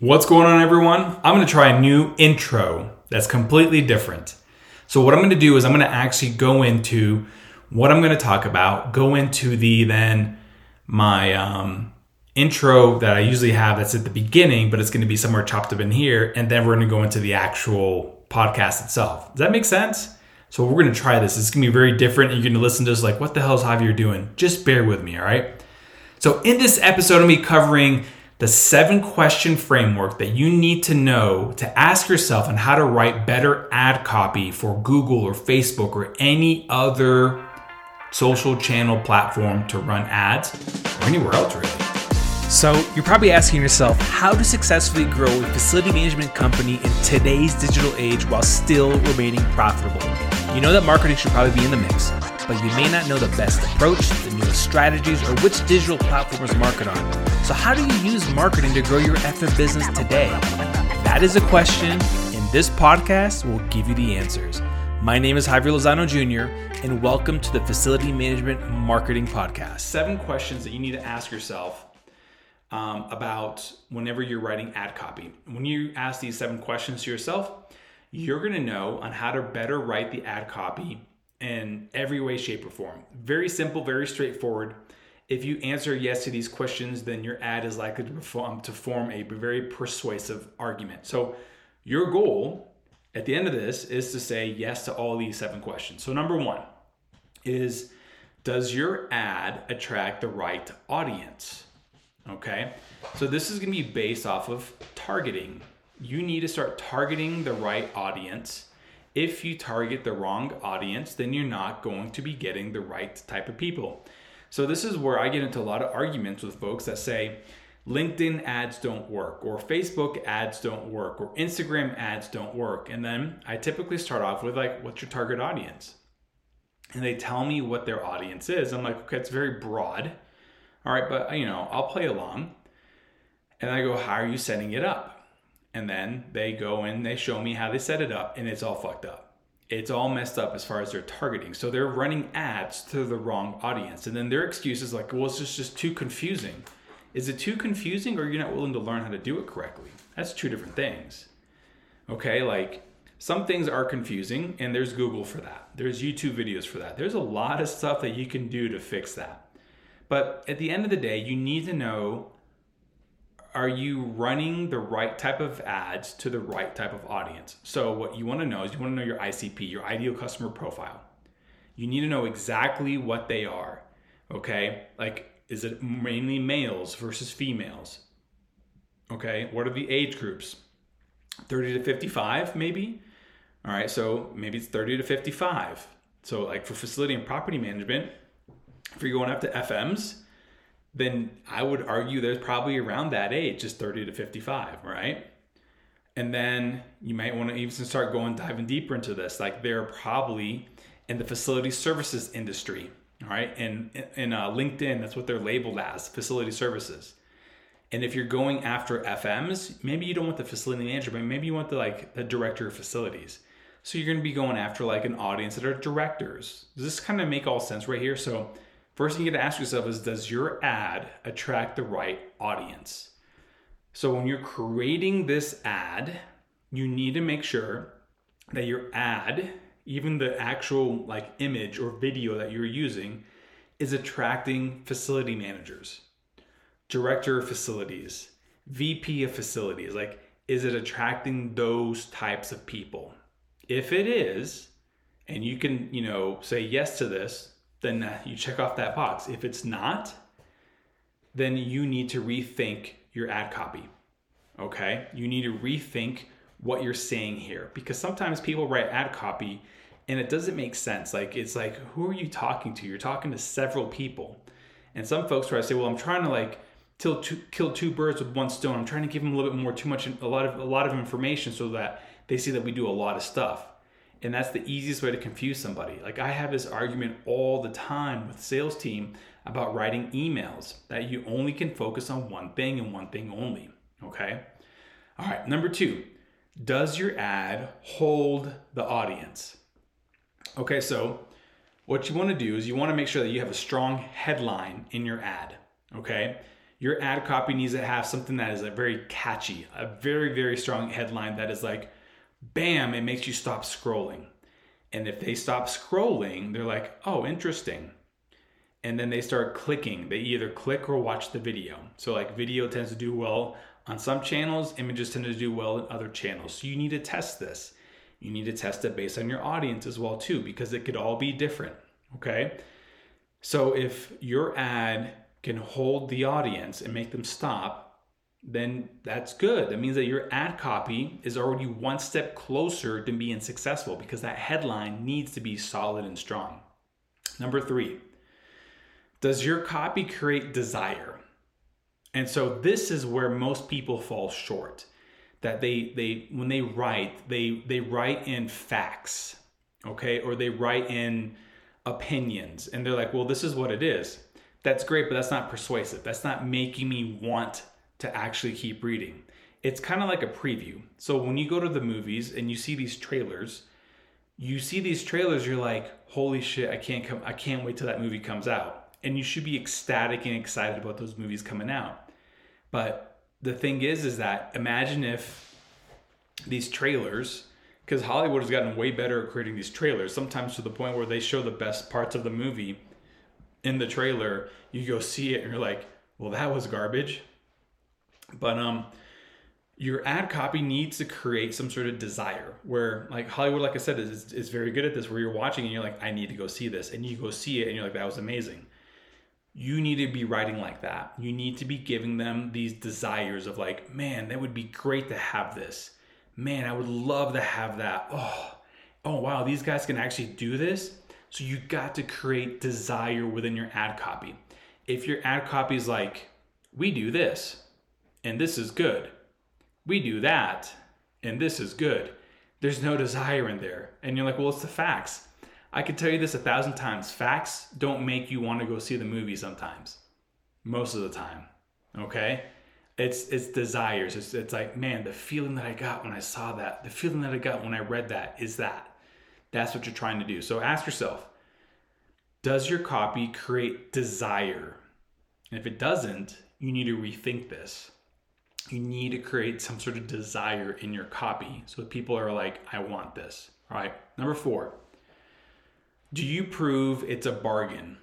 What's going on, everyone? I'm going to try a new intro that's completely different. So, what I'm going to do is I'm going to actually go into what I'm going to talk about, go into the then my um, intro that I usually have that's at the beginning, but it's going to be somewhere chopped up in here, and then we're going to go into the actual podcast itself. Does that make sense? So, we're going to try this. It's going to be very different. You're going to listen to this like, what the hell is Javier doing? Just bear with me, all right? So, in this episode, I'm going to be covering the seven question framework that you need to know to ask yourself on how to write better ad copy for Google or Facebook or any other social channel platform to run ads or anywhere else really. So, you're probably asking yourself how to successfully grow a facility management company in today's digital age while still remaining profitable. You know that marketing should probably be in the mix, but you may not know the best approach, strategies, or which digital platforms market on. So, how do you use marketing to grow your FM business today? That is a question, and this podcast will give you the answers. My name is Javier Lozano Jr., and welcome to the Facility Management Marketing Podcast. Seven questions that you need to ask yourself um, about whenever you're writing ad copy. When you ask these seven questions to yourself, you're going to know on how to better write the ad copy in every way, shape, or form. Very simple, very straightforward. If you answer yes to these questions, then your ad is likely to perform to form a very persuasive argument. So your goal at the end of this is to say yes to all these seven questions. So number one is does your ad attract the right audience? Okay. So this is to be based off of targeting. You need to start targeting the right audience. If you target the wrong audience, then you're not going to be getting the right type of people. So this is where I get into a lot of arguments with folks that say LinkedIn ads don't work, or Facebook ads don't work, or Instagram ads don't work. And then I typically start off with like, what's your target audience? And they tell me what their audience is. I'm like, okay, it's very broad. All right, but you know, I'll play along. And I go, how are you setting it up? And then they go and they show me how they set it up, and it's all fucked up it's all messed up as far as their targeting. So they're running ads to the wrong audience. And then their excuse is like, well, it's just, just too confusing. Is it too confusing or you're not willing to learn how to do it correctly? That's two different things. Okay, like some things are confusing and there's Google for that. There's YouTube videos for that. There's a lot of stuff that you can do to fix that. But at the end of the day, you need to know are you running the right type of ads to the right type of audience? So, what you want to know is you want to know your ICP, your ideal customer profile. You need to know exactly what they are. Okay? Like, is it mainly males versus females? Okay? What are the age groups? 30 to 55, maybe? All right, so maybe it's 30 to 55. So, like for facility and property management, if you're going after FMs, then I would argue there's probably around that age, just 30 to 55, right? And then you might want to even start going diving deeper into this. Like they're probably in the facility services industry, all right? And in uh, LinkedIn, that's what they're labeled as facility services. And if you're going after FMs, maybe you don't want the facility manager, but maybe you want the like the director of facilities. So you're going to be going after like an audience that are directors. Does this kind of make all sense right here? So First thing you got to ask yourself is Does your ad attract the right audience? So when you're creating this ad, you need to make sure that your ad, even the actual like image or video that you're using, is attracting facility managers, director of facilities, VP of facilities. Like, is it attracting those types of people? If it is, and you can, you know, say yes to this, then uh, you check off that box. If it's not, then you need to rethink your ad copy. Okay? You need to rethink what you're saying here because sometimes people write ad copy and it doesn't make sense. Like, it's like, who are you talking to? You're talking to several people. And some folks try to say, well, I'm trying to like two, kill two birds with one stone. I'm trying to give them a little bit more, too much, a lot of, a lot of information so that they see that we do a lot of stuff. And that's the easiest way to confuse somebody. Like I have this argument all the time with sales team about writing emails that you only can focus on one thing and one thing only. Okay. All right. Number two, does your ad hold the audience? Okay. So what you want to do is you want to make sure that you have a strong headline in your ad. Okay. Your ad copy needs to have something that is a very catchy, a very, very strong headline that is like, bam, it makes you stop scrolling. And if they stop scrolling, they're like, oh, interesting. And then they start clicking. They either click or watch the video. So, like, video tends to do well on some channels, images tend to do well in other channels. So, you need to test this. You need to test it based on your audience as well, too, because it could all be different. Okay. So, if your ad can hold the audience and make them stop, then that's good. That means that your ad copy is already one step closer to being successful because that headline needs to be solid and strong. Number three, does your copy create desire? And so this is where most people fall short. That they they when they write, they they write in facts, okay, or they write in opinions, and they're like, well, this is what it is. That's great, but that's not persuasive. That's not making me want to actually keep reading. It's kind of like a preview. So when you go to the movies and you see these trailers, you see these trailers, you're like, holy shit, I can't come I can't wait till that movie comes out. And you should be ecstatic and excited about those movies coming out. But the thing is is that imagine if these trailers because Hollywood has gotten way better at creating these trailers, sometimes to the point where they show the best parts of the movie in the trailer. You go see it and you're like, well, that was garbage. But um, your ad copy needs to create some sort of desire where like Hollywood, like I said, is, is very good at this where you're watching and you're like, I need to go see this. And you go see it and you're like, that was amazing. You need to be writing like that. You need to be giving them these desires of like, man, that would be great to have this. Man, I would love to have that. Oh, oh wow, these guys can actually do this. So you got to create desire within your ad copy. If your ad copy is like, we do this, and this is good. We do that, and this is good. There's no desire in there. And you're like, well, it's the facts. I could tell you this a thousand times. Facts don't make you want to go see the movie sometimes. Most of the time. Okay? It's it's desires. It's it's like, man, the feeling that I got when I saw that, the feeling that I got when I read that is that. That's what you're trying to do. So ask yourself, does your copy create desire? And if it doesn't, you need to rethink this you need to create some sort of desire in your copy so people are like, I want this. All right. Number four, do you prove it's a bargain?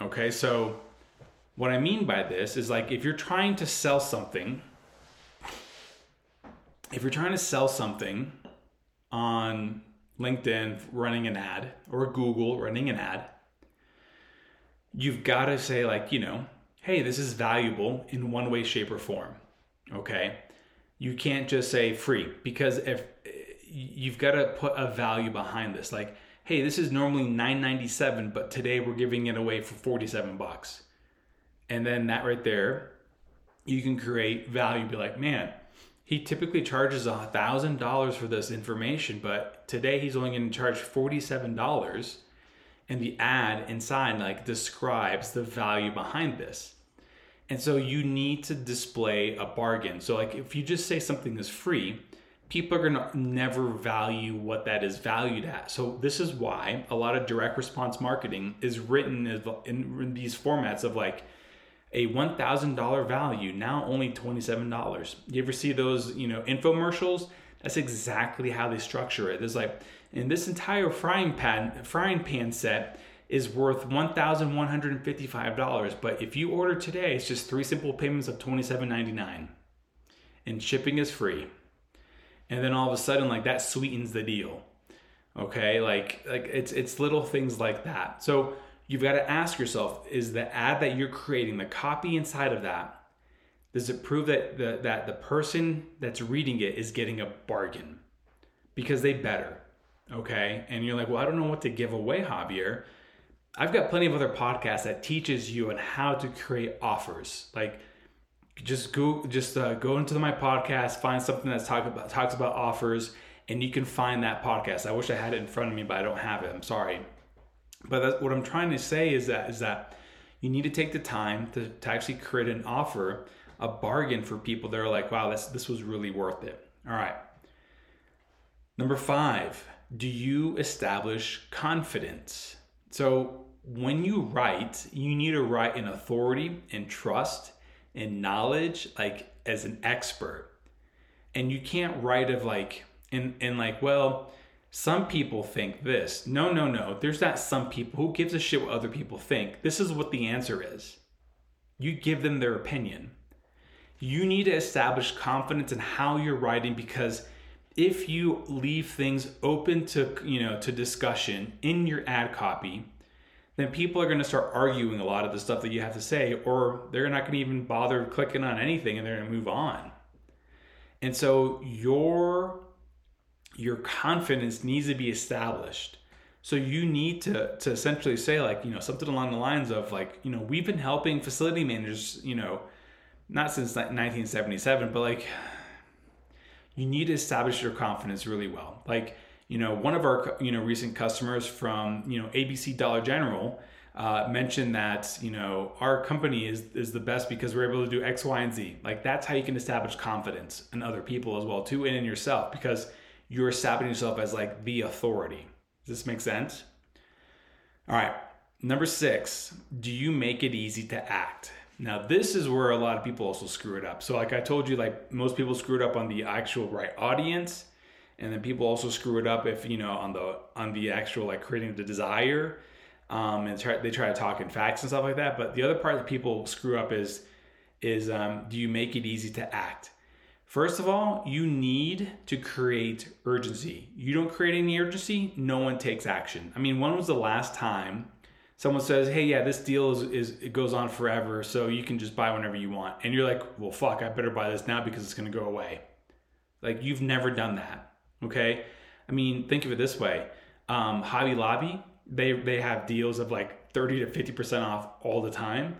Okay. So, what I mean by this is like if you're trying to sell something, if you're trying to sell something on LinkedIn running an ad or Google running an ad, you've got to say, like, you know, hey, this is valuable in one way, shape, or form. Okay. You can't just say free because if you've got to put a value behind this, like, hey, this is normally 9.97, but today we're giving it away for 47 bucks. And then that right there, you can create value. Be like, man, he typically charges a thousand dollars for this information, but today he's only going to charge forty-seven dollars and the ad inside like describes the value behind this. And so you need to display a bargain. So like if you just say something is free, people are going to never value what that is valued at. So this is why a lot of direct response marketing is written in these formats of like a $1,000 value, now only $27. You ever see those, you know, infomercials? That's exactly how they structure it. There's like and this entire frying pan frying pan set is worth $1,155. But if you order today, it's just three simple payments of $27.99. And shipping is free. And then all of a sudden, like that sweetens the deal. Okay, like like it's it's little things like that. So you've got to ask yourself: Is the ad that you're creating, the copy inside of that, does it prove that the that the person that's reading it is getting a bargain? Because they better okay? And you're like well i don't know what to give away javier. I've got plenty of other podcasts that teaches you on how to create offers. Like just go just uh, go into my podcast find something that's talk about talks about offers and you can find that podcast. I wish i had it in front of me but i don't have it. I'm sorry. But what i'm trying to say is that is that you need to take the time to, to actually create an offer a bargain for people that are like wow this this was really worth it all right number five do you establish confidence? So when you write, you need to write in authority and trust and knowledge, like as an expert. And you can't write of like, in, in like, well, some people think this. No, no, no. There's not some people. Who gives a shit what other people think? This is what the answer is. You give them their opinion. You need to establish confidence in how you're writing because if you leave things open to, you know, to discussion in your ad copy, then people are going to start arguing a lot of the stuff that you have to say, or they're not going to even bother clicking on anything and they're going to move on. And so your your confidence needs to be established. So you need to to essentially say like, you know, something along the lines of like, you know, we've been helping facility managers, you know, not since like 1977, but like you need to establish your confidence really well. Like you know, one of our you know recent customers from you know ABC Dollar General uh, mentioned that you know our company is is the best because we're able to do X, Y, and Z. Like that's how you can establish confidence in other people as well too, and in yourself because you're establishing yourself as like the authority. Does this make sense? All right. Number six, do you make it easy to act? Now, this is where a lot of people also screw it up. So, like I told you, like most people screw it up on the actual right audience and then people also screw it up if you know on the on the actual like creating the desire um, and try, they try to talk in facts and stuff like that. But the other part that people screw up is is um, do you make it easy to act? First of all you need to create urgency. You don't create any urgency no one takes action. I mean when was the last time someone says hey yeah this deal is, is it goes on forever so you can just buy whenever you want and you're like well fuck i better buy this now because it's going to go away like you've never done that Okay, I mean, think of it this way: um, Hobby Lobby, they they have deals of like thirty to fifty percent off all the time.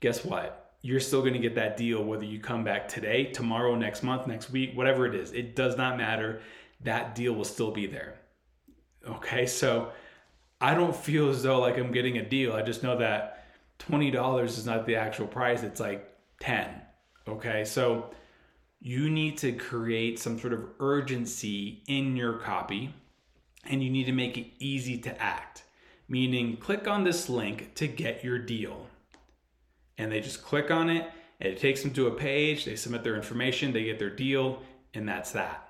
Guess what? You're still going to get that deal whether you come back today, tomorrow, next month, next week, whatever it is. It does not matter. That deal will still be there. Okay, so I don't feel as though like I'm getting a deal. I just know that twenty dollars is not the actual price. It's like ten. Okay, so you need to create some sort of urgency in your copy and you need to make it easy to act. Meaning, click on this link to get your deal. And they just click on it, and it takes them to a page, they submit their information, they get their deal, and that's that.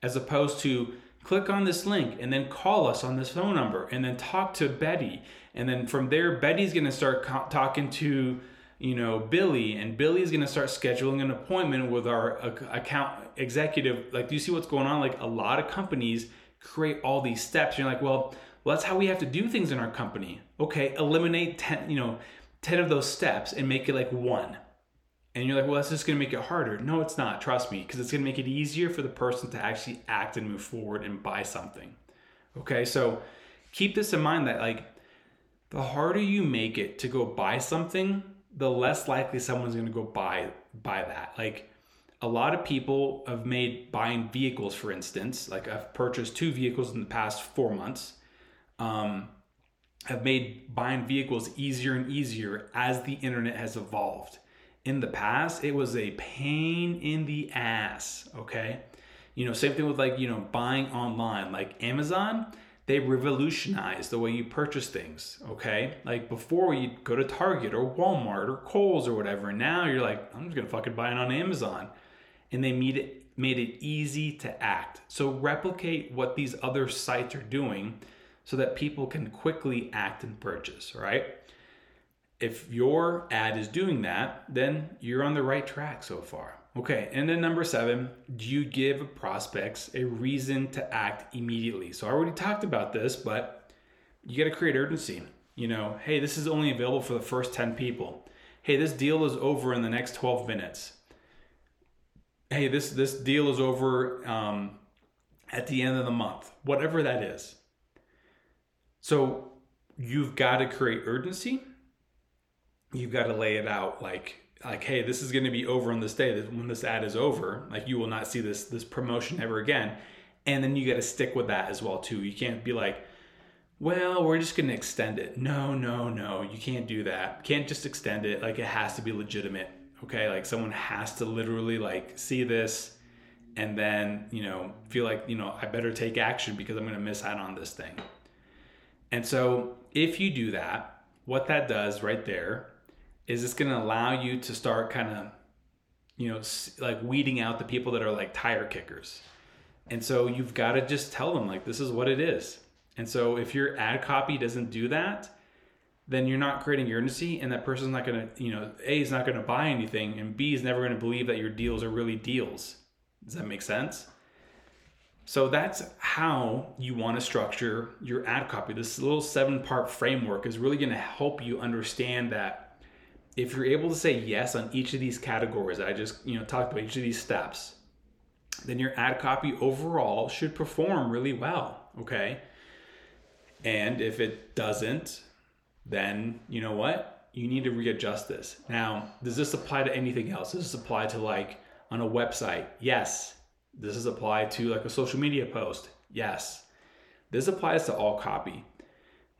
As opposed to click on this link and then call us on this phone number and then talk to Betty. And then from there, Betty's gonna start co- talking to you know Billy, and Billy's gonna start scheduling an appointment with our account executive. Like, do you see what's going on? Like, a lot of companies create all these steps. You're like, well, well, that's how we have to do things in our company. Okay, eliminate ten, you know, ten of those steps and make it like one. And you're like, well, that's just gonna make it harder. No, it's not. Trust me, because it's gonna make it easier for the person to actually act and move forward and buy something. Okay, so keep this in mind that like the harder you make it to go buy something, the less likely someone's going to go buy buy that. Like a lot of people have made buying vehicles, for instance, like I've purchased two vehicles in the past four months. Um, have made buying vehicles easier and easier as the internet has evolved. In the past, it was a pain in the ass. Okay, you know, same thing with like you know buying online, like Amazon they revolutionized the way you purchase things. Okay, like before you go to Target or Walmart or Kohl's or whatever. and Now you're like, I'm just gonna fucking buy it on Amazon, and they made it made it easy to act. So replicate what these other sites are doing, so that people can quickly act and purchase. Right. If your ad is doing that, then you're on the right track so far. Okay, and then number seven, do you give prospects a reason to act immediately? So I already talked about this, but you got to create urgency. You know, hey, this is only available for the first 10 people. Hey, this deal is over in the next 12 minutes. Hey, this this deal is over um, at the end of the month. Whatever that is. So you've got to create urgency. You've got to lay it out like like hey this is going to be over on this day when this ad is over like you will not see this this promotion ever again. And then you got to stick with that as well too. You can't be like well we're just going to extend it. No no no you can't do that. Can't just extend it. Like it has to be legitimate okay? Like someone has to literally like see this and then you know feel like you know i better take action because i'm going to miss out on this thing. And so if you do that what that does right there is it's going to allow you to start kind of, you know, like weeding out the people that are like tire kickers. And so you've got to just tell them, like, this is what it is. And so if your ad copy doesn't do that, then you're not creating urgency and that person's not going to, you know, A is not going to buy anything and B is never going to believe that your deals are really deals. Does that make sense? So that's how you want to structure your ad copy. This little seven part framework is really going to help you understand that if you're able to say yes on each of these categories I just, you know, talked about each of these steps, then your ad copy overall should perform really well, okay? And if it doesn't, then you know what? You need to readjust this. Now, does this apply to anything else? Does this apply to like on a website? Yes. Does this apply to like a social media post? Yes. This applies to all copy.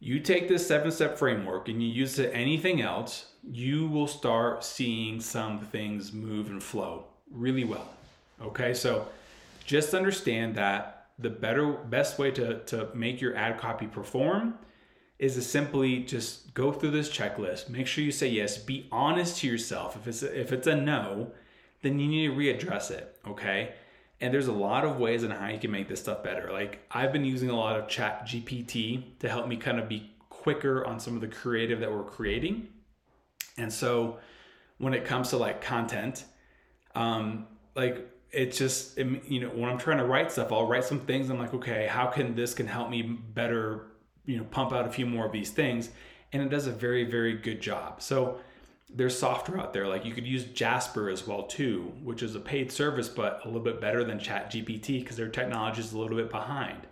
You take this seven step framework and you use it anything else, you will start seeing some things move and flow really well. Okay, so just understand that the better best way to, to make your ad copy perform is to simply just go through this checklist. Make sure you say yes. Be honest to yourself. If it's a, if it's a no then you need to readdress it okay and there's a lot of ways on how you can make this stuff better. Like i've been using a lot of chat gpt to help me kind of be quicker on some of the creative that we're creating. And so when it comes to like content um like it's just you know when i'm trying to write stuff i'll write some things. I'm like okay how can this can help me better you know pump out a few more of these things? And it does a very very good job. So there's software out there. Like you could use jasper as well too which is a paid service but a little bit better than chat gpt because their technology is a little bit behind.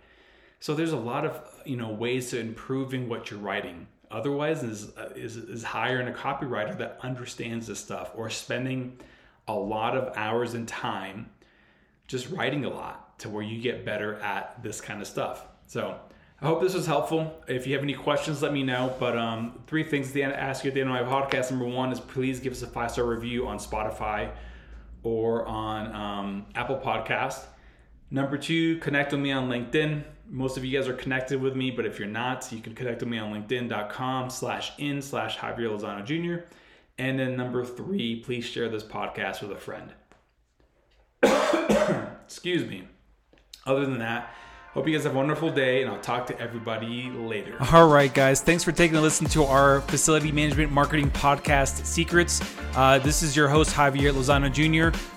So there's a lot of you know ways to improving what you're writing. Otherwise is is, is hiring a copywriter that understands this stuff or spending a lot of hours and time just writing a lot to where you get better at this kind of stuff. So I hope this was helpful. If you have any questions, let me know. But um, three things to ask you at the end of my podcast. Number one is please give us a five star review on Spotify or on um, Apple Podcast. Number two, connect with me on LinkedIn. Most of you guys are connected with me, but if you're not, you can connect with me on linkedin.com slash in slash Javier Lozano Jr. And then number three, please share this podcast with a friend. Excuse me. Other than that, Hope you guys have a wonderful day, and I'll talk to everybody later. All right, guys. Thanks for taking a listen to our facility management marketing podcast, Secrets. Uh, this is your host, Javier Lozano Jr.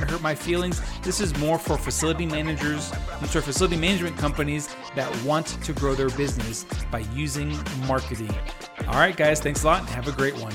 going to hurt my feelings. This is more for facility managers, I'm sorry, facility management companies that want to grow their business by using marketing. All right, guys, thanks a lot. Have a great one.